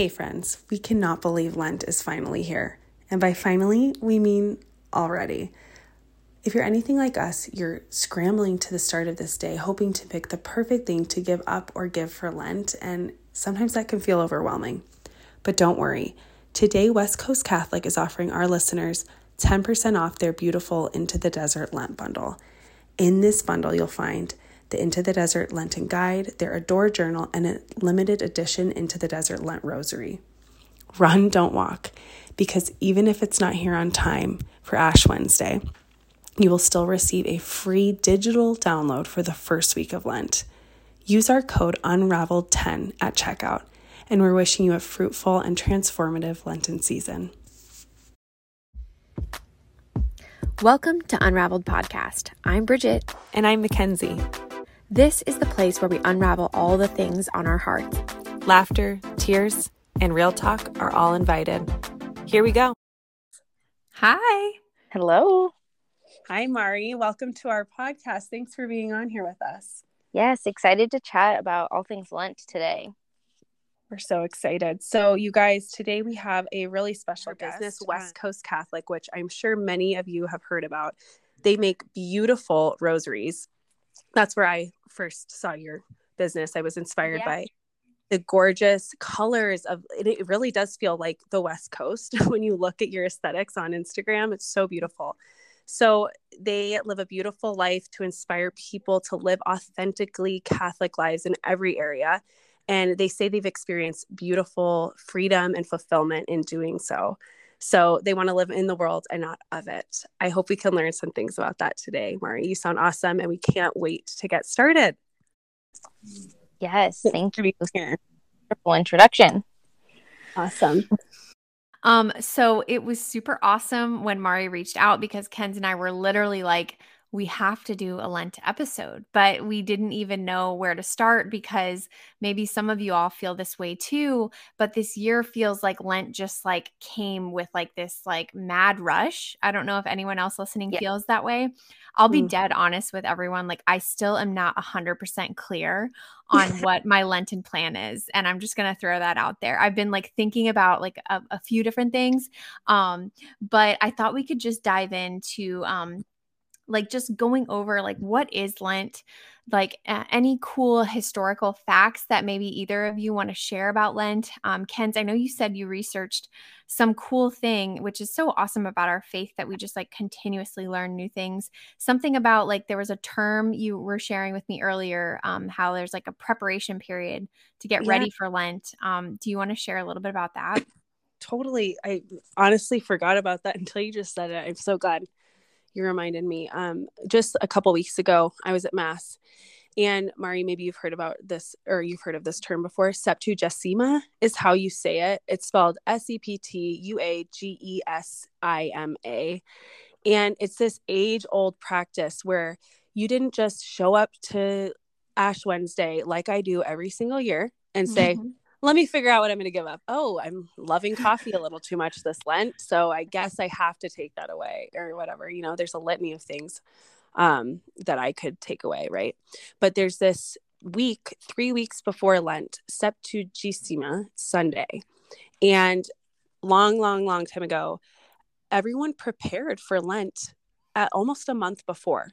Hey, friends, we cannot believe Lent is finally here. And by finally, we mean already. If you're anything like us, you're scrambling to the start of this day, hoping to pick the perfect thing to give up or give for Lent, and sometimes that can feel overwhelming. But don't worry. Today, West Coast Catholic is offering our listeners 10% off their beautiful Into the Desert Lent bundle. In this bundle, you'll find the Into the Desert Lenten Guide, their Adore Journal, and a limited edition Into the Desert Lent Rosary. Run, don't walk, because even if it's not here on time for Ash Wednesday, you will still receive a free digital download for the first week of Lent. Use our code UNRAVELED10 at checkout, and we're wishing you a fruitful and transformative Lenten season. Welcome to Unraveled Podcast. I'm Bridget. And I'm Mackenzie. This is the place where we unravel all the things on our hearts. Laughter, tears, and real talk are all invited. Here we go. Hi. Hello. Hi, Mari. Welcome to our podcast. Thanks for being on here with us. Yes, excited to chat about all things Lent today. We're so excited. So, you guys, today we have a really special business, West Coast Catholic, which I'm sure many of you have heard about. They make beautiful rosaries. That's where I first saw your business. I was inspired yes. by the gorgeous colors of it. It really does feel like the West Coast when you look at your aesthetics on Instagram. It's so beautiful. So they live a beautiful life to inspire people to live authentically Catholic lives in every area. And they say they've experienced beautiful freedom and fulfillment in doing so. So they want to live in the world and not of it. I hope we can learn some things about that today. Mari, you sound awesome, and we can't wait to get started. Yes, thank you. For here. Wonderful introduction. Awesome. Um, so it was super awesome when Mari reached out because Kenz and I were literally like, we have to do a Lent episode, but we didn't even know where to start because maybe some of you all feel this way too. But this year feels like Lent just like came with like this like mad rush. I don't know if anyone else listening yeah. feels that way. I'll be mm. dead honest with everyone. Like, I still am not 100% clear on what my Lenten plan is. And I'm just going to throw that out there. I've been like thinking about like a, a few different things. Um, but I thought we could just dive into um, like just going over like what is Lent, like uh, any cool historical facts that maybe either of you want to share about Lent. Um, Kenz, I know you said you researched some cool thing, which is so awesome about our faith that we just like continuously learn new things. Something about like there was a term you were sharing with me earlier, um, how there's like a preparation period to get yeah. ready for Lent. Um, do you want to share a little bit about that? Totally. I honestly forgot about that until you just said it. I'm so glad you reminded me. Um, just a couple weeks ago, I was at Mass, and Mari, maybe you've heard about this or you've heard of this term before. Septuagesima is how you say it. It's spelled S E P T U A G E S I M A. And it's this age old practice where you didn't just show up to Ash Wednesday like I do every single year and say, mm-hmm let me figure out what I'm going to give up. Oh, I'm loving coffee a little too much this Lent. So I guess I have to take that away or whatever. You know, there's a litany of things um, that I could take away, right? But there's this week, three weeks before Lent, Septuagesima Sunday. And long, long, long time ago, everyone prepared for Lent at almost a month before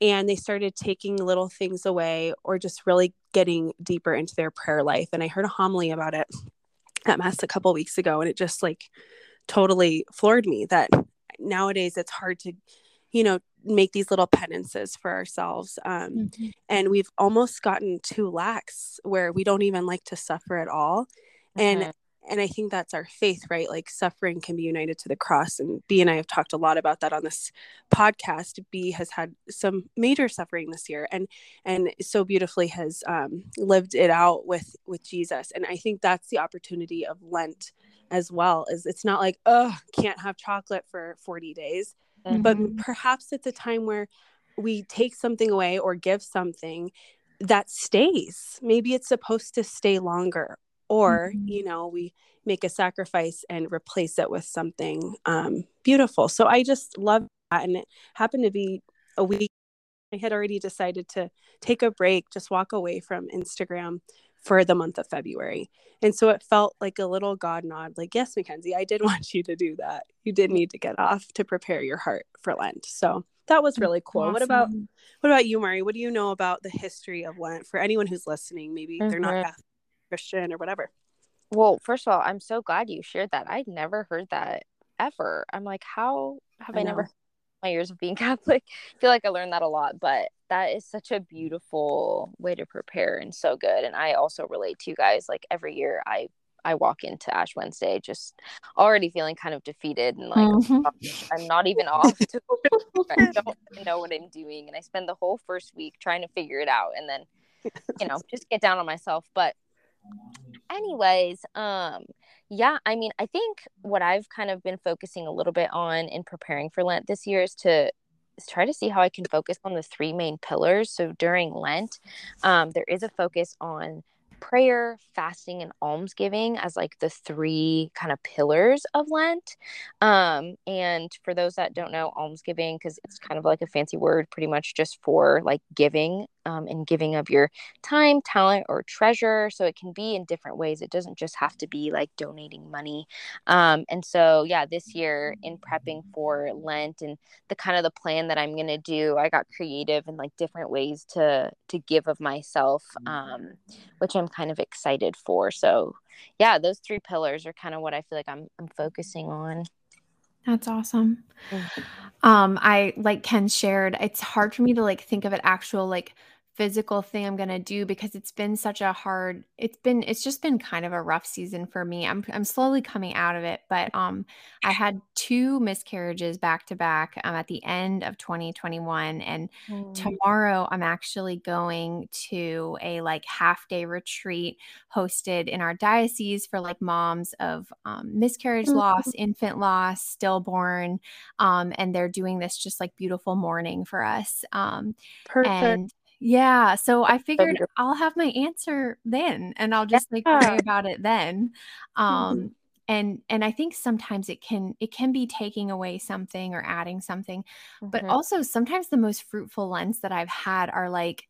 and they started taking little things away or just really getting deeper into their prayer life and i heard a homily about it at mass a couple weeks ago and it just like totally floored me that nowadays it's hard to you know make these little penances for ourselves um, mm-hmm. and we've almost gotten too lax where we don't even like to suffer at all and uh-huh and I think that's our faith, right? Like suffering can be united to the cross. And B and I have talked a lot about that on this podcast. B has had some major suffering this year, and and so beautifully has um, lived it out with with Jesus. And I think that's the opportunity of Lent as well. Is it's not like oh can't have chocolate for forty days, mm-hmm. but perhaps it's a time where we take something away or give something that stays. Maybe it's supposed to stay longer or mm-hmm. you know we make a sacrifice and replace it with something um, beautiful so i just love that and it happened to be a week i had already decided to take a break just walk away from instagram for the month of February. And so it felt like a little God nod, like, yes, Mackenzie, I did want you to do that. You did need to get off to prepare your heart for Lent. So that was really cool. Awesome. What about what about you, Mari? What do you know about the history of Lent for anyone who's listening? Maybe they're not mm-hmm. Catholic, Christian or whatever. Well, first of all, I'm so glad you shared that. I'd never heard that ever. I'm like, how have I, I never my years of being Catholic? I feel like I learned that a lot, but that is such a beautiful way to prepare and so good. And I also relate to you guys. Like every year, I I walk into Ash Wednesday just already feeling kind of defeated and like mm-hmm. I'm not even off. To, I don't know what I'm doing, and I spend the whole first week trying to figure it out, and then you know just get down on myself. But anyways, um, yeah, I mean, I think what I've kind of been focusing a little bit on in preparing for Lent this year is to try to see how I can focus on the three main pillars. So during Lent, um, there is a focus on prayer, fasting, and almsgiving as like the three kind of pillars of Lent. Um, and for those that don't know, almsgiving, because it's kind of like a fancy word, pretty much just for like giving um, and giving of your time, talent, or treasure. So it can be in different ways. It doesn't just have to be like donating money. Um, and so, yeah, this year in prepping for Lent and the kind of the plan that I'm gonna do, I got creative in like different ways to to give of myself, um, which I'm kind of excited for. So, yeah, those three pillars are kind of what I feel like I'm I'm focusing on. That's awesome. Mm-hmm. Um, I like Kenz shared, it's hard for me to like think of an actual like physical thing I'm going to do because it's been such a hard it's been it's just been kind of a rough season for me. I'm I'm slowly coming out of it, but um I had two miscarriages back to back um, at the end of 2021 and mm. tomorrow I'm actually going to a like half day retreat hosted in our diocese for like moms of um, miscarriage mm-hmm. loss, infant loss, stillborn um and they're doing this just like beautiful morning for us. Um Perfect. and yeah. So I figured I'll have my answer then and I'll just like pray about it then. Mm-hmm. Um mm-hmm. and and I think sometimes it can it can be taking away something or adding something. Mm-hmm. But also sometimes the most fruitful Lents that I've had are like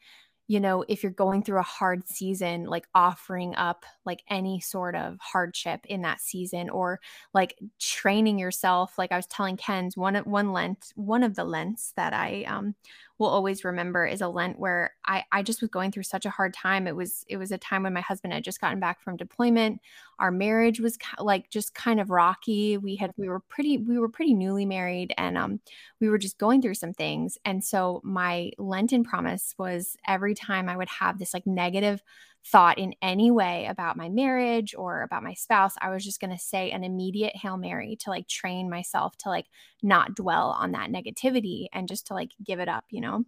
you know, if you're going through a hard season, like offering up like any sort of hardship in that season or like training yourself. Like I was telling Kenz one one Lent, one of the Lents that I um will always remember is a Lent where I, I just was going through such a hard time. It was it was a time when my husband had just gotten back from deployment. Our marriage was like just kind of rocky. We had we were pretty we were pretty newly married and um we were just going through some things. And so my Lenten promise was every time I would have this like negative thought in any way about my marriage or about my spouse, I was just going to say an immediate Hail Mary to like train myself to like not dwell on that negativity and just to like give it up, you know?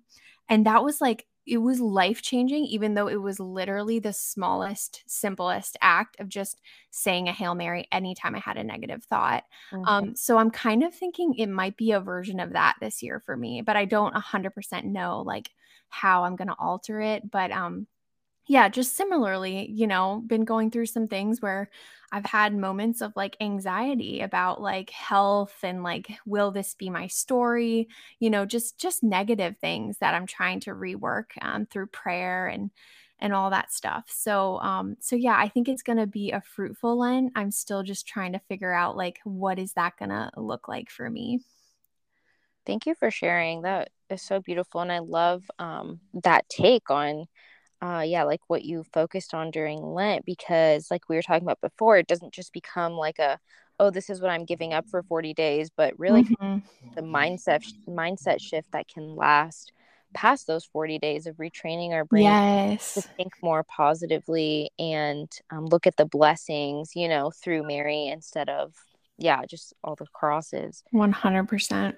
And that was like, it was life changing, even though it was literally the smallest, simplest act of just saying a Hail Mary anytime I had a negative thought. Mm-hmm. Um, so I'm kind of thinking it might be a version of that this year for me, but I don't 100% know like how I'm going to alter it. But um, yeah, just similarly, you know, been going through some things where I've had moments of like anxiety about like health and like will this be my story? You know, just just negative things that I'm trying to rework um, through prayer and and all that stuff. So um so yeah, I think it's going to be a fruitful Lent. I'm still just trying to figure out like what is that going to look like for me. Thank you for sharing. That is so beautiful and I love um that take on uh yeah like what you focused on during lent because like we were talking about before it doesn't just become like a oh this is what i'm giving up for 40 days but really mm-hmm. the mindset mindset shift that can last past those 40 days of retraining our brain yes. to think more positively and um, look at the blessings you know through mary instead of yeah just all the crosses 100%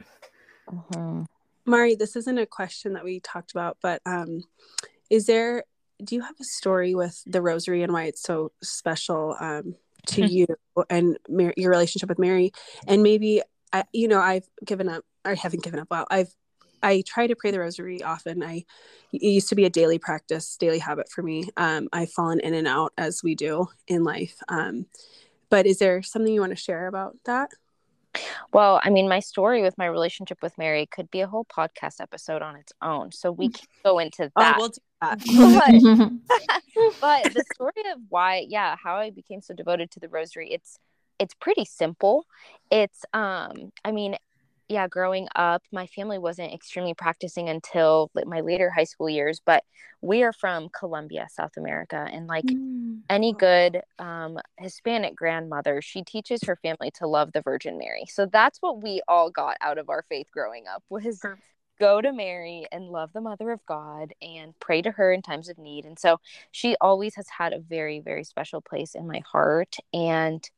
mm-hmm. mari this isn't a question that we talked about but um is there do you have a story with the rosary and why it's so special um, to you and Mary, your relationship with Mary? And maybe I, you know, I've given up. I haven't given up. Well, I've I try to pray the rosary often. I it used to be a daily practice, daily habit for me. Um, I've fallen in and out as we do in life. Um, but is there something you want to share about that? Well, I mean, my story with my relationship with Mary could be a whole podcast episode on its own. So we mm. can go into that. Oh, we'll but, but the story of why, yeah, how I became so devoted to the rosary, it's it's pretty simple. It's um, I mean, yeah, growing up, my family wasn't extremely practicing until like, my later high school years, but we are from Colombia, South America. And like mm. any good um, Hispanic grandmother, she teaches her family to love the Virgin Mary. So that's what we all got out of our faith growing up was go to Mary and love the Mother of God and pray to her in times of need. And so she always has had a very, very special place in my heart. And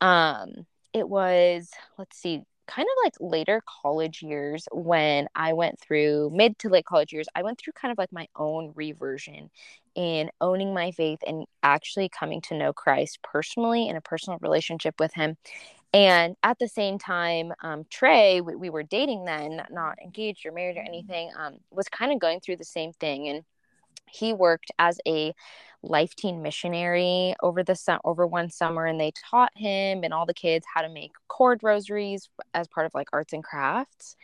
um, it was, let's see, kind of like later college years when I went through mid to late college years, I went through kind of like my own reversion in owning my faith and actually coming to know Christ personally in a personal relationship with Him. And at the same time, um, Trey, we, we, were dating then, not engaged or married or anything, um, was kind of going through the same thing. And he worked as a life teen missionary over the su- over one summer and they taught him and all the kids how to make cord rosaries as part of like arts and crafts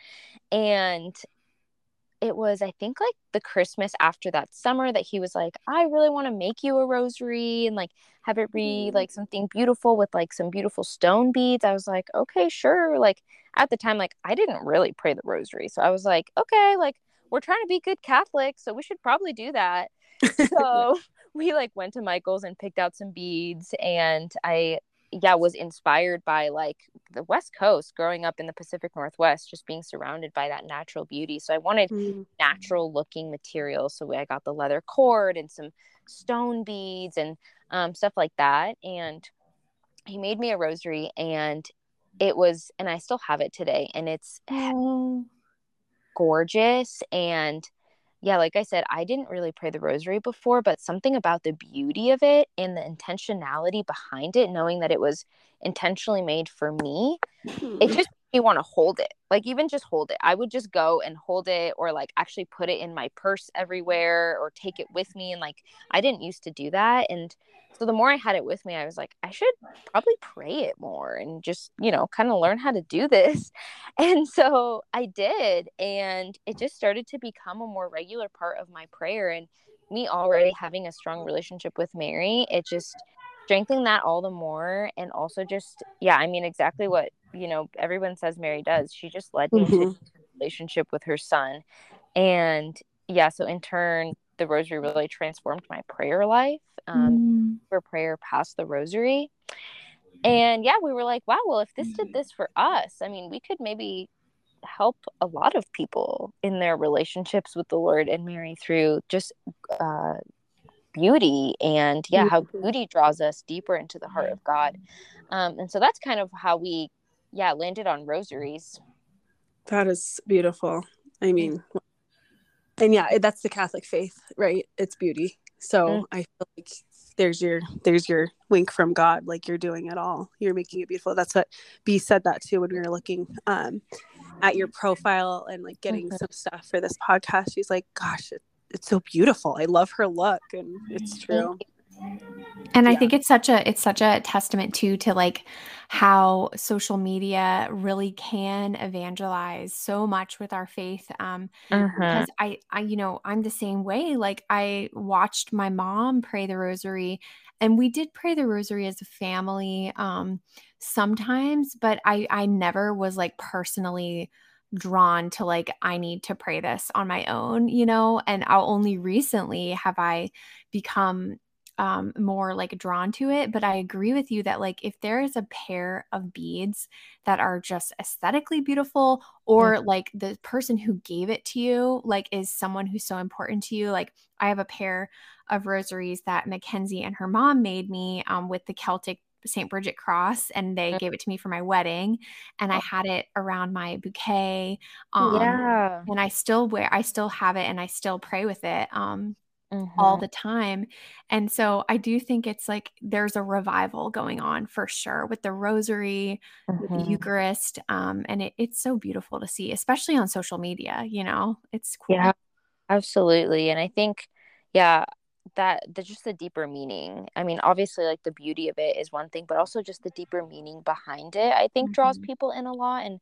and it was i think like the christmas after that summer that he was like i really want to make you a rosary and like have it be mm-hmm. like something beautiful with like some beautiful stone beads. I was like okay sure. Like at the time like i didn't really pray the rosary so i was like okay like we're trying to be good catholics so we should probably do that. So we like went to Michael's and picked out some beads and I yeah was inspired by like the west coast growing up in the pacific northwest just being surrounded by that natural beauty so i wanted mm-hmm. natural looking materials so i got the leather cord and some stone beads and um, stuff like that and he made me a rosary and it was and i still have it today and it's oh. gorgeous and yeah, like I said, I didn't really pray the rosary before, but something about the beauty of it and the intentionality behind it, knowing that it was intentionally made for me, it hmm. just made me want to hold it. Like even just hold it. I would just go and hold it or like actually put it in my purse everywhere or take it with me. And like I didn't used to do that. And so the more I had it with me, I was like, I should probably pray it more and just, you know, kind of learn how to do this. And so I did. And it just started to become a more regular part of my prayer. And me already having a strong relationship with Mary, it just strengthened that all the more. And also just, yeah, I mean, exactly what, you know, everyone says Mary does. She just led me mm-hmm. to relationship with her son. And yeah, so in turn, the rosary really transformed my prayer life um, mm. for prayer past the rosary. And yeah, we were like, wow, well, if this did this for us, I mean, we could maybe help a lot of people in their relationships with the Lord and Mary through just uh, beauty and yeah, how beauty draws us deeper into the heart of God. Um, and so that's kind of how we, yeah, landed on rosaries. That is beautiful. I mean, and yeah, that's the Catholic faith, right? It's beauty. So mm. I feel like there's your there's your wink from God. Like you're doing it all. You're making it beautiful. That's what B said that too when we were looking um, at your profile and like getting mm-hmm. some stuff for this podcast. She's like, "Gosh, it, it's so beautiful. I love her look," and it's true. And yeah. I think it's such a it's such a testament too to like how social media really can evangelize so much with our faith. Um, uh-huh. because I I you know I'm the same way. Like I watched my mom pray the rosary, and we did pray the rosary as a family um, sometimes, but I I never was like personally drawn to like I need to pray this on my own, you know, and I'll only recently have I become um, more like drawn to it. But I agree with you that like if there is a pair of beads that are just aesthetically beautiful, or like the person who gave it to you like is someone who's so important to you, like I have a pair of rosaries that Mackenzie and her mom made me um, with the Celtic St. Bridget cross and they gave it to me for my wedding and I oh. had it around my bouquet. Um, yeah. And I still wear, I still have it and I still pray with it. Um, Mm-hmm. all the time. And so I do think it's like there's a revival going on for sure with the rosary, mm-hmm. with the Eucharist. Um, and it, it's so beautiful to see, especially on social media, you know, it's cool. Yeah, absolutely. And I think, yeah, that the just the deeper meaning. I mean, obviously like the beauty of it is one thing, but also just the deeper meaning behind it, I think mm-hmm. draws people in a lot. And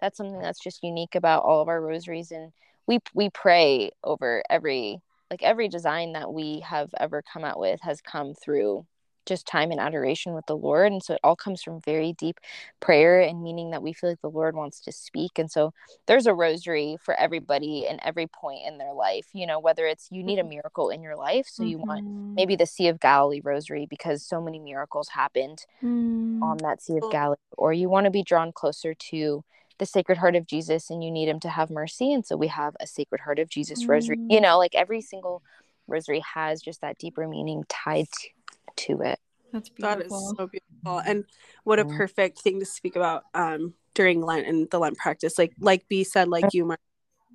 that's something that's just unique about all of our rosaries. And we we pray over every like every design that we have ever come out with has come through just time and adoration with the Lord. And so it all comes from very deep prayer and meaning that we feel like the Lord wants to speak. And so there's a rosary for everybody in every point in their life, you know, whether it's you need a mm-hmm. miracle in your life. So you mm-hmm. want maybe the Sea of Galilee rosary because so many miracles happened mm. on that Sea of Galilee, or you want to be drawn closer to the Sacred Heart of Jesus and you need him to have mercy. And so we have a Sacred Heart of Jesus mm. rosary. You know, like every single rosary has just that deeper meaning tied to to it. That's beautiful. That is so beautiful. And what a perfect thing to speak about um during Lent and the Lent practice. Like like B said, like you Mark,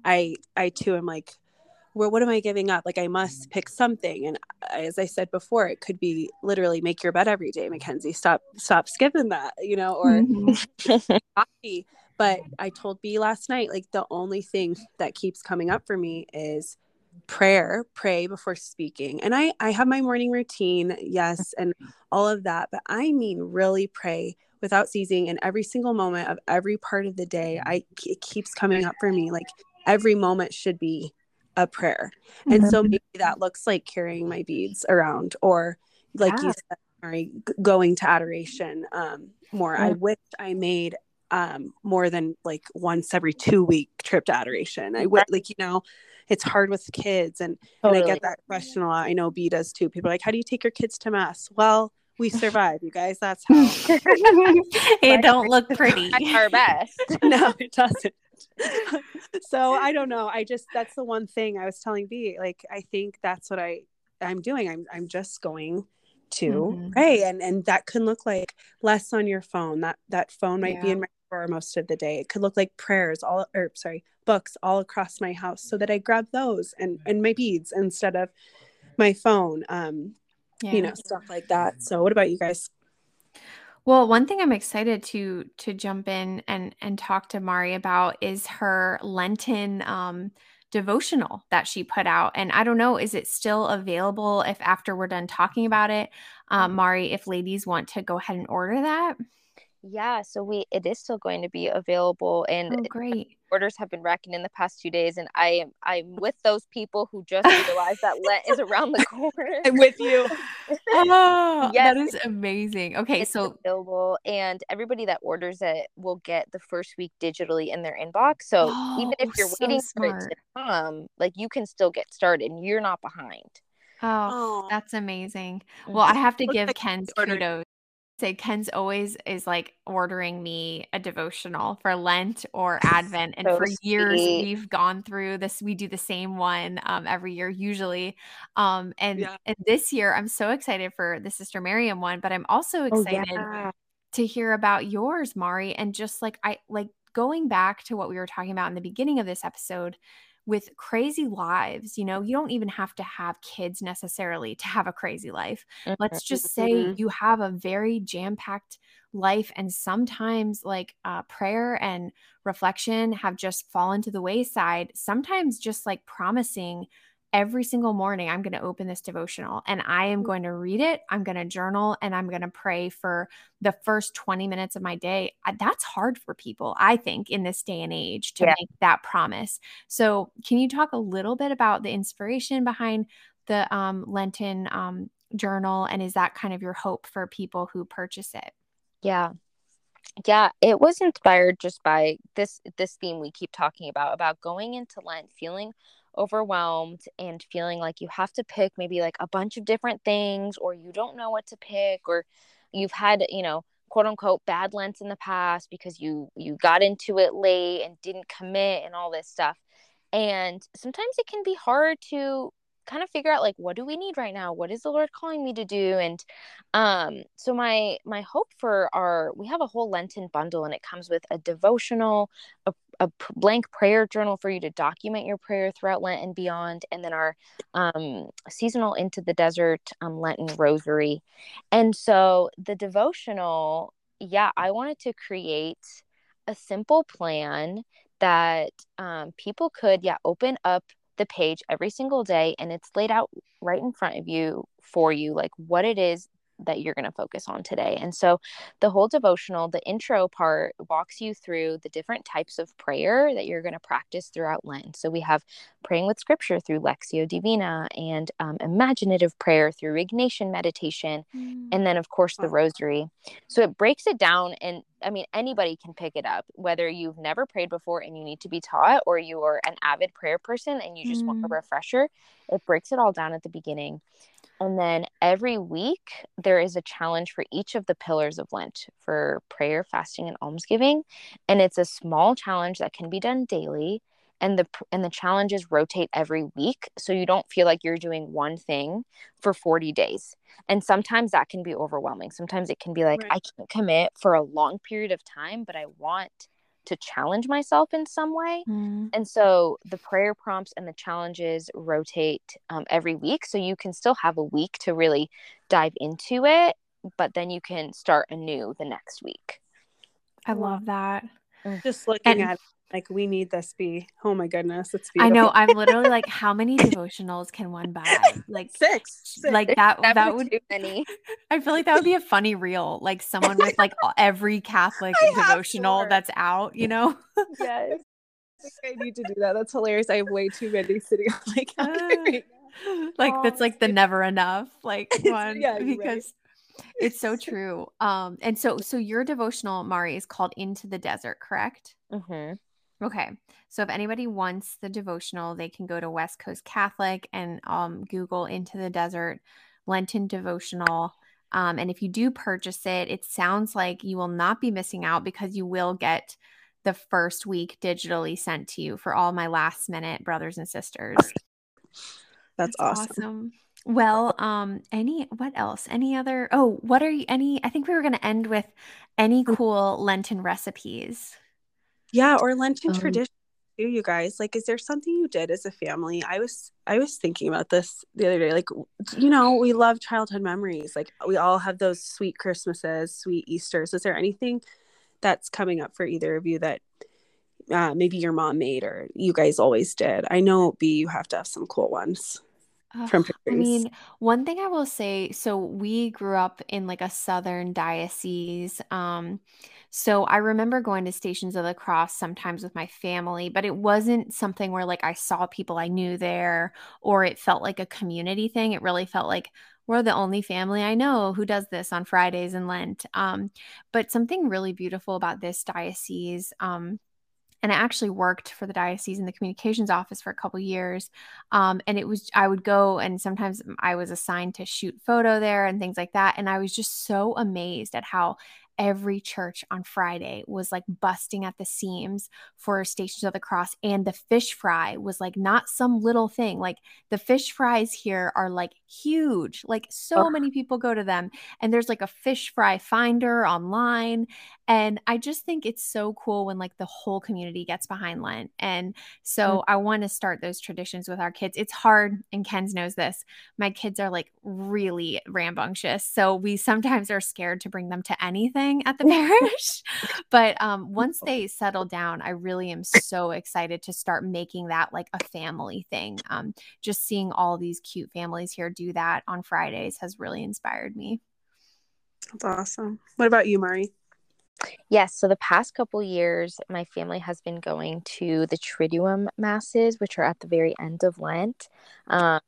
I I too am like well, what am I giving up? Like I must pick something. And as I said before, it could be literally make your bed every day, Mackenzie. Stop stop skipping that, you know, or mm-hmm. coffee. But I told B last night, like the only thing that keeps coming up for me is prayer pray before speaking. And i i have my morning routine yes and all of that but i mean really pray without ceasing in every single moment of every part of the day. I it keeps coming up for me like every moment should be a prayer. And mm-hmm. so maybe that looks like carrying my beads around or like yeah. you said going to adoration um more. I wish i made um more than like once every two week trip to adoration i would like you know it's hard with kids and totally. and I get that question a lot. I know B does too. People are like, how do you take your kids to mass? Well, we survive, you guys. That's how it don't look pretty. Our best. no, it doesn't. so I don't know. I just that's the one thing I was telling B. Like I think that's what I I'm doing. I'm I'm just going to mm-hmm. pray and and that can look like less on your phone. That that phone might yeah. be in my drawer most of the day. It could look like prayers all or sorry, books all across my house so that I grab those and and my beads instead of my phone. Um, yeah. you know, stuff like that. So what about you guys? Well, one thing I'm excited to to jump in and and talk to Mari about is her Lenten um devotional that she put out. And I don't know, is it still available if after we're done talking about it, um, Mari, if ladies want to go ahead and order that? Yeah, so we it is still going to be available and oh, great. orders have been racking in the past two days and I am I'm with those people who just realized that Lent is around the corner. I'm with you. oh, yes, that is amazing. Okay, so available and everybody that orders it will get the first week digitally in their inbox. So oh, even if you're so waiting smart. for it to come, like you can still get started and you're not behind. Oh, oh. that's amazing. Well, I have to give Kenz kudos say Kenz always is like ordering me a devotional for Lent or Advent. And so for years sweet. we've gone through this, we do the same one um, every year, usually. Um, and, yeah. and this year I'm so excited for the Sister Miriam one, but I'm also excited oh, yeah. to hear about yours, Mari. And just like I like going back to what we were talking about in the beginning of this episode with crazy lives, you know, you don't even have to have kids necessarily to have a crazy life. Let's just say mm-hmm. you have a very jam packed life, and sometimes like uh, prayer and reflection have just fallen to the wayside. Sometimes just like promising every single morning I'm going to open this devotional and I am mm. going to read it. I'm going to journal and I'm going to pray for the first 20 minutes of my day. That's hard for people, I think, in this day and age to yeah. make that promise. So, can you talk a little bit about the inspiration behind the um, Lenten um, journal and is that kind of your hope for people who purchase it? Yeah. Yeah, it was inspired just by this this theme we keep talking about about going into Lent feeling overwhelmed and feeling like you have to pick maybe like a bunch of different things or you don't know what to pick or you've had you know quote unquote bad lents in the past because you you got into it late and didn't commit and all this stuff. And sometimes it can be hard to kind of figure out like what do we need right now? What is the lord calling me to do? And um so my my hope for our we have a whole lenten bundle and it comes with a devotional a, a blank prayer journal for you to document your prayer throughout lent and beyond and then our um seasonal into the desert um lenten rosary. And so the devotional yeah i wanted to create a simple plan that um, people could yeah open up the page every single day and it's laid out right in front of you for you like what it is that you're going to focus on today. And so the whole devotional, the intro part walks you through the different types of prayer that you're going to practice throughout Lent. So we have praying with scripture through Lectio Divina and um, imaginative prayer through Ignatian meditation, mm. and then, of course, the rosary. So it breaks it down and I mean, anybody can pick it up, whether you've never prayed before and you need to be taught, or you are an avid prayer person and you just mm. want a refresher. It breaks it all down at the beginning. And then every week, there is a challenge for each of the pillars of Lent for prayer, fasting, and almsgiving. And it's a small challenge that can be done daily. And the and the challenges rotate every week, so you don't feel like you're doing one thing for 40 days. And sometimes that can be overwhelming. Sometimes it can be like right. I can't commit for a long period of time, but I want to challenge myself in some way. Mm. And so the prayer prompts and the challenges rotate um, every week. So you can still have a week to really dive into it, but then you can start anew the next week. I love that. Just looking and, at like we need this be oh my goodness it's beautiful. i know i'm literally like how many devotionals can one buy like six, six. like that Never that would Too many. i feel like that would be a funny reel like someone with like every catholic devotional that's out you know yes I need to do that. That's hilarious. I have way too many sitting on my counter. like oh, that's like the never enough like one yeah, because right. it's so true. Um, and so so your devotional, Mari, is called Into the Desert, correct? Mm-hmm. Okay. So if anybody wants the devotional, they can go to West Coast Catholic and um, Google Into the Desert Lenten devotional. Um, and if you do purchase it, it sounds like you will not be missing out because you will get the first week digitally sent to you for all my last minute brothers and sisters. That's, That's awesome. awesome. Well, um, any what else? Any other? Oh, what are you? Any? I think we were going to end with any cool Lenten recipes. Yeah, or Lenten um, tradition too, you guys. Like, is there something you did as a family? I was I was thinking about this the other day. Like, you know, we love childhood memories. Like we all have those sweet Christmases, sweet Easters. Is there anything that's coming up for either of you that uh, maybe your mom made or you guys always did? I know B, you have to have some cool ones from I mean, one thing I will say, so we grew up in like a southern diocese. Um, so I remember going to Stations of the Cross sometimes with my family, but it wasn't something where like I saw people I knew there or it felt like a community thing. It really felt like we're the only family I know who does this on Fridays in Lent. Um, but something really beautiful about this diocese, um, and I actually worked for the diocese in the communications office for a couple years. Um, and it was I would go and sometimes I was assigned to shoot photo there and things like that. And I was just so amazed at how every church on Friday was like busting at the seams for Stations of the Cross. And the fish fry was like not some little thing. Like the fish fries here are like huge. Like so many people go to them. And there's like a fish fry finder online. And I just think it's so cool when like the whole community gets behind Lent. And so mm-hmm. I want to start those traditions with our kids. It's hard, and Kenz knows this. My kids are like really rambunctious. So we sometimes are scared to bring them to anything at the parish. but um, once they settle down, I really am so excited to start making that like a family thing. Um, just seeing all these cute families here do that on Fridays has really inspired me. That's awesome. What about you, Mari? Yes, so the past couple years, my family has been going to the Triduum masses, which are at the very end of Lent. Um,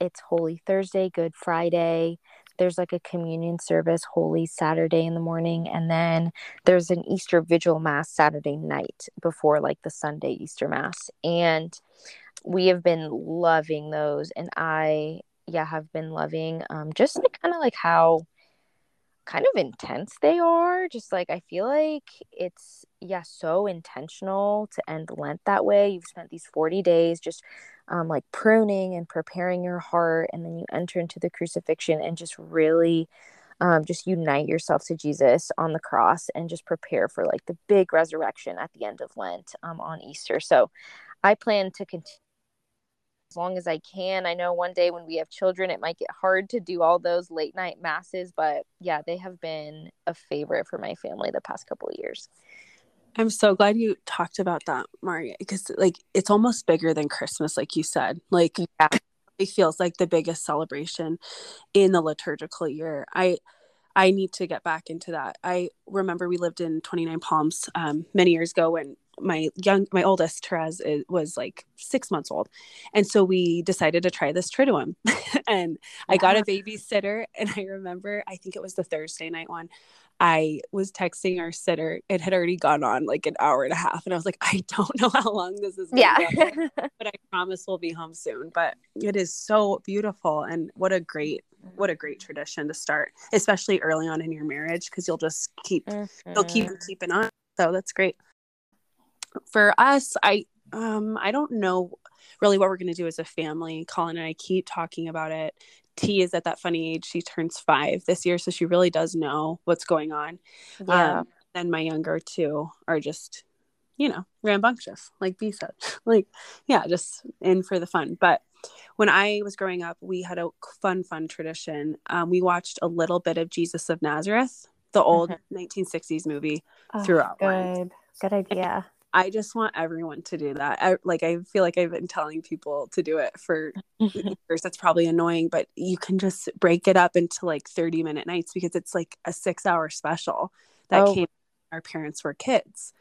it's Holy Thursday, Good Friday, there's like a communion service holy saturday in the morning and then there's an easter vigil mass saturday night before like the sunday easter mass and we have been loving those and i yeah have been loving um just like kind of like how kind of intense they are just like i feel like it's yeah so intentional to end lent that way. You've spent these 40 days just um, like pruning and preparing your heart and then you enter into the crucifixion and just really um, just unite yourself to jesus on the cross and just prepare for like the big resurrection at the end of lent um, on easter. So i plan to continue as long as I can. I know one day when we have children, it might get hard to do all those late night masses, but yeah, they have been a favorite for my family the past couple of years. I'm so glad you talked about that, Maria, because like it's almost bigger than Christmas, like you said. Like, yeah. it feels like the biggest celebration in the liturgical year. I I need to get back into that. I remember we lived in 29 Palms um, many years ago when my young my oldest Therese was like six months old. And so we decided to try this triduum. And yeah. i got a babysitter and i remember i think it was the thursday night one i was texting our sitter. It had already gone on like an hour and a half. And i was like i don't know how long this is yeah. but i promise we'll be home soon. But it is so beautiful and what a great what a great tradition to start especially early on in your marriage because you'll just keep mm-hmm. you'll keep keeping on. So that's great for us, I um I don't know really what we're going to do as a family. Colin and I keep talking about it. T is at that funny age. She turns five this year, so she really does know what's going on. Yeah. Um, and my younger two are just, you know, rambunctious, like B said. like, yeah, just in for the fun. But when I was growing up, we had a fun, fun tradition. Um, we watched a little bit of Jesus of Nazareth, the old mm-hmm. 1960s movie, oh, throughout. Good, good idea. I just want everyone to do that. I, like I feel like I've been telling people to do it for years. That's probably annoying, but you can just break it up into like 30 minute nights because it's like a 6-hour special that oh. came our parents were kids.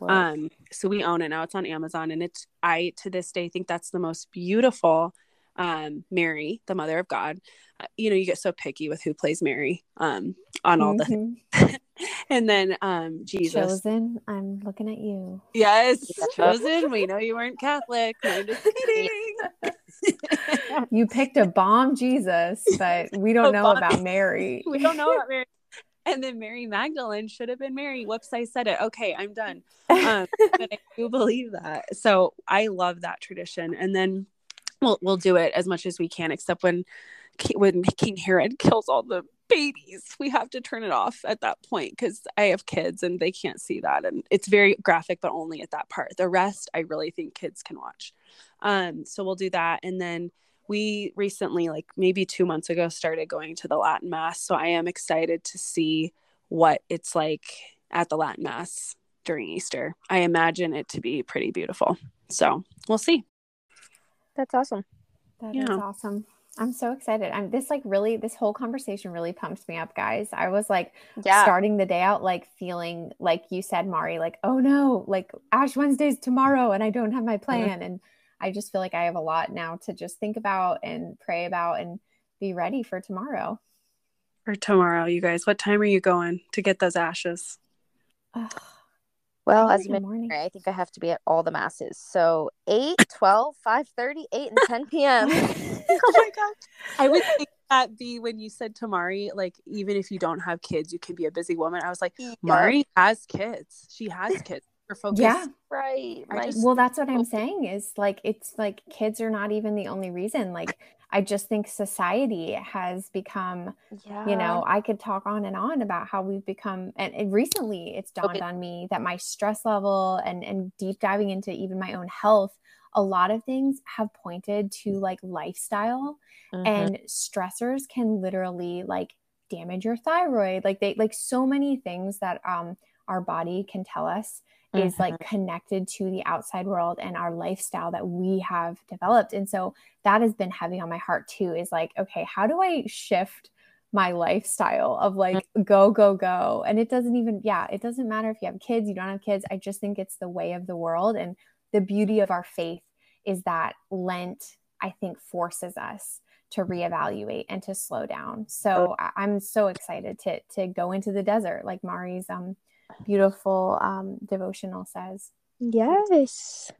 Um so we own it now. It's on Amazon and it's I to this day think that's the most beautiful um Mary, the mother of God. Uh, you know, you get so picky with who plays Mary um on all mm-hmm. the and then um Jesus. Chosen, I'm looking at you. Yes, chosen. We know you weren't Catholic. No, just kidding. you picked a bomb Jesus, but we don't know bomb. about Mary. we don't know about Mary. And then Mary Magdalene should have been Mary. Whoops, I said it. Okay, I'm done. Um, but I do believe that. So I love that tradition. And then we'll we'll do it as much as we can, except when when King Herod kills all the babies. We have to turn it off at that point because i have kids and they can't see that and it's very graphic but only at that part. The rest i really think kids can watch. Um so we'll do that and then we recently like maybe two months ago started going to the latin mass. So i am excited to see what it's like at the latin mass during easter. I imagine it to be pretty beautiful. So we'll see. That's awesome. That yeah. is awesome I'm so excited. I'm this like really this whole conversation really pumps me up, guys. I was like yeah. starting the day out like feeling like you said, Mari, like, oh no, like Ash Wednesday's tomorrow and I don't have my mm-hmm. plan. Mm-hmm. And I just feel like I have a lot now to just think about and pray about and be ready for tomorrow. For tomorrow, you guys. What time are you going to get those ashes? Well, as a missionary, I think I have to be at all the masses. So 8, 12, 5 30, 8, and 10 p.m. oh my gosh. I would think that be when you said to Mari, like, even if you don't have kids, you can be a busy woman. I was like, yeah. Mari has kids. She has kids. Her focus. Yeah. Right. right. Just, well, that's what I'm saying is like, it's like kids are not even the only reason. Like, I just think society has become, yeah. you know, I could talk on and on about how we've become, and, and recently it's dawned okay. on me that my stress level and, and deep diving into even my own health a lot of things have pointed to like lifestyle mm-hmm. and stressors can literally like damage your thyroid like they like so many things that um our body can tell us mm-hmm. is like mm-hmm. connected to the outside world and our lifestyle that we have developed and so that has been heavy on my heart too is like okay how do i shift my lifestyle of like mm-hmm. go go go and it doesn't even yeah it doesn't matter if you have kids you don't have kids i just think it's the way of the world and the beauty of our faith is that Lent, I think, forces us to reevaluate and to slow down. So. I'm so excited to to go into the desert, like Mari's um, beautiful um, devotional says. Yes.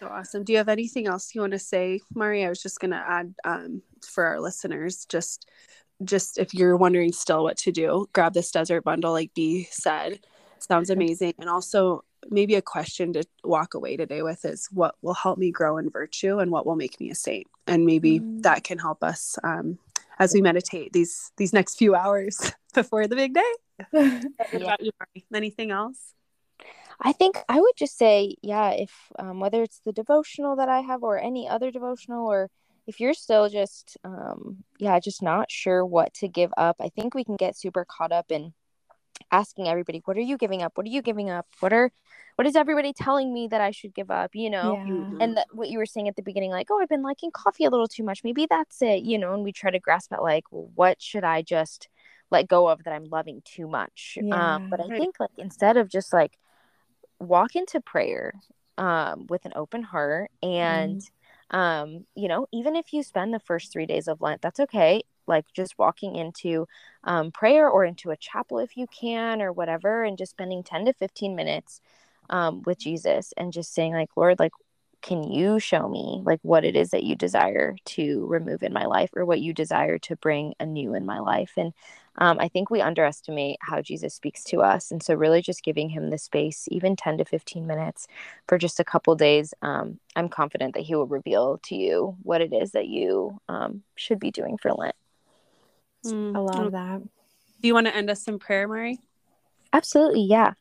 So awesome. Do you have anything else you want to say, Mari? I was just going to add um, for our listeners, just just if you're wondering still what to do, grab this desert bundle, like B said. Sounds amazing. And also maybe a question to walk away today with is what will help me grow in virtue and what will make me a saint and maybe mm. that can help us um, as we meditate these these next few hours before the big day what about you anything else i think i would just say yeah if um, whether it's the devotional that i have or any other devotional or if you're still just um, yeah just not sure what to give up i think we can get super caught up in asking everybody, what are you giving up? What are you giving up? What are what is everybody telling me that I should give up? You know, Yeah. And that what you were saying at the beginning, like, oh, I've been liking coffee a little too much. Maybe that's it, you know. And we try to grasp at like, well, what should I just let go of that I'm loving too much? Yeah. Um, but I Right. think like instead of just like walk into prayer um, with an open heart and um, you know, even if you spend the first three days of Lent, that's okay. Like just walking into um, prayer or into a chapel if you can or whatever, and just spending 10 to 15 minutes um, with Jesus and just saying, like, Lord, like, can you show me like what it is that you desire to remove in my life or what you desire to bring anew in my life? And um, I think we underestimate how Jesus speaks to us. And so, really, just giving him the space, even 10 to 15 minutes for just a couple days, um, I'm confident that he will reveal to you what it is that you um, should be doing for Lent. Mm. I love that. Do you want to end us in prayer, Mari? Absolutely, yeah.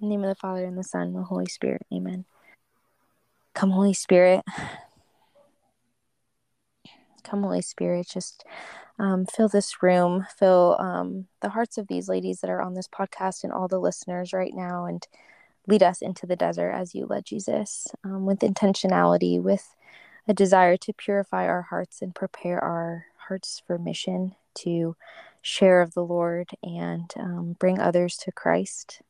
In the name of the Father and the Son and the Holy Spirit. Amen. Come, Holy Spirit. Come, Holy Spirit. Just um, fill this room, fill um, the hearts of these ladies that are on this podcast and all the listeners right now, and lead us into the desert as you led Jesus um, with intentionality, with a desire to purify our hearts and prepare our hearts for mission to share of the Lord and um, bring others to Christ.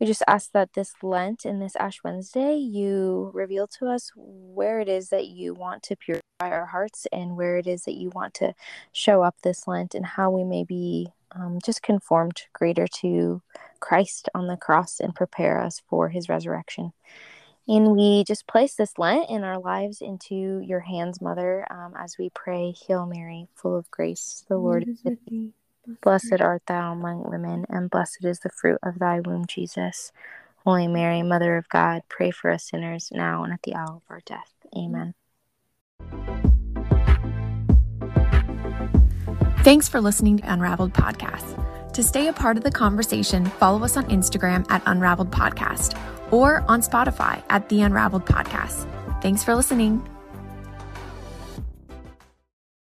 We just ask that this Lent and this Ash Wednesday, you reveal to us where it is that you want to purify our hearts and where it is that you want to show up this Lent and how we may be um, just conformed greater to Christ on the cross and prepare us for his resurrection. And we just place this Lent in our lives into your hands, Mother, um, as we pray, Hail Mary, full of grace, the Lord is with thee. Blessed art thou among women, and blessed is the fruit of thy womb, Jesus. Holy Mary, Mother of God, pray for us sinners now and at the hour of our death. Amen. Thanks for listening to Unraveled Podcast. To stay a part of the conversation, follow us on Instagram at Unraveled Podcast or on Spotify at The Unraveled Podcast. Thanks for listening.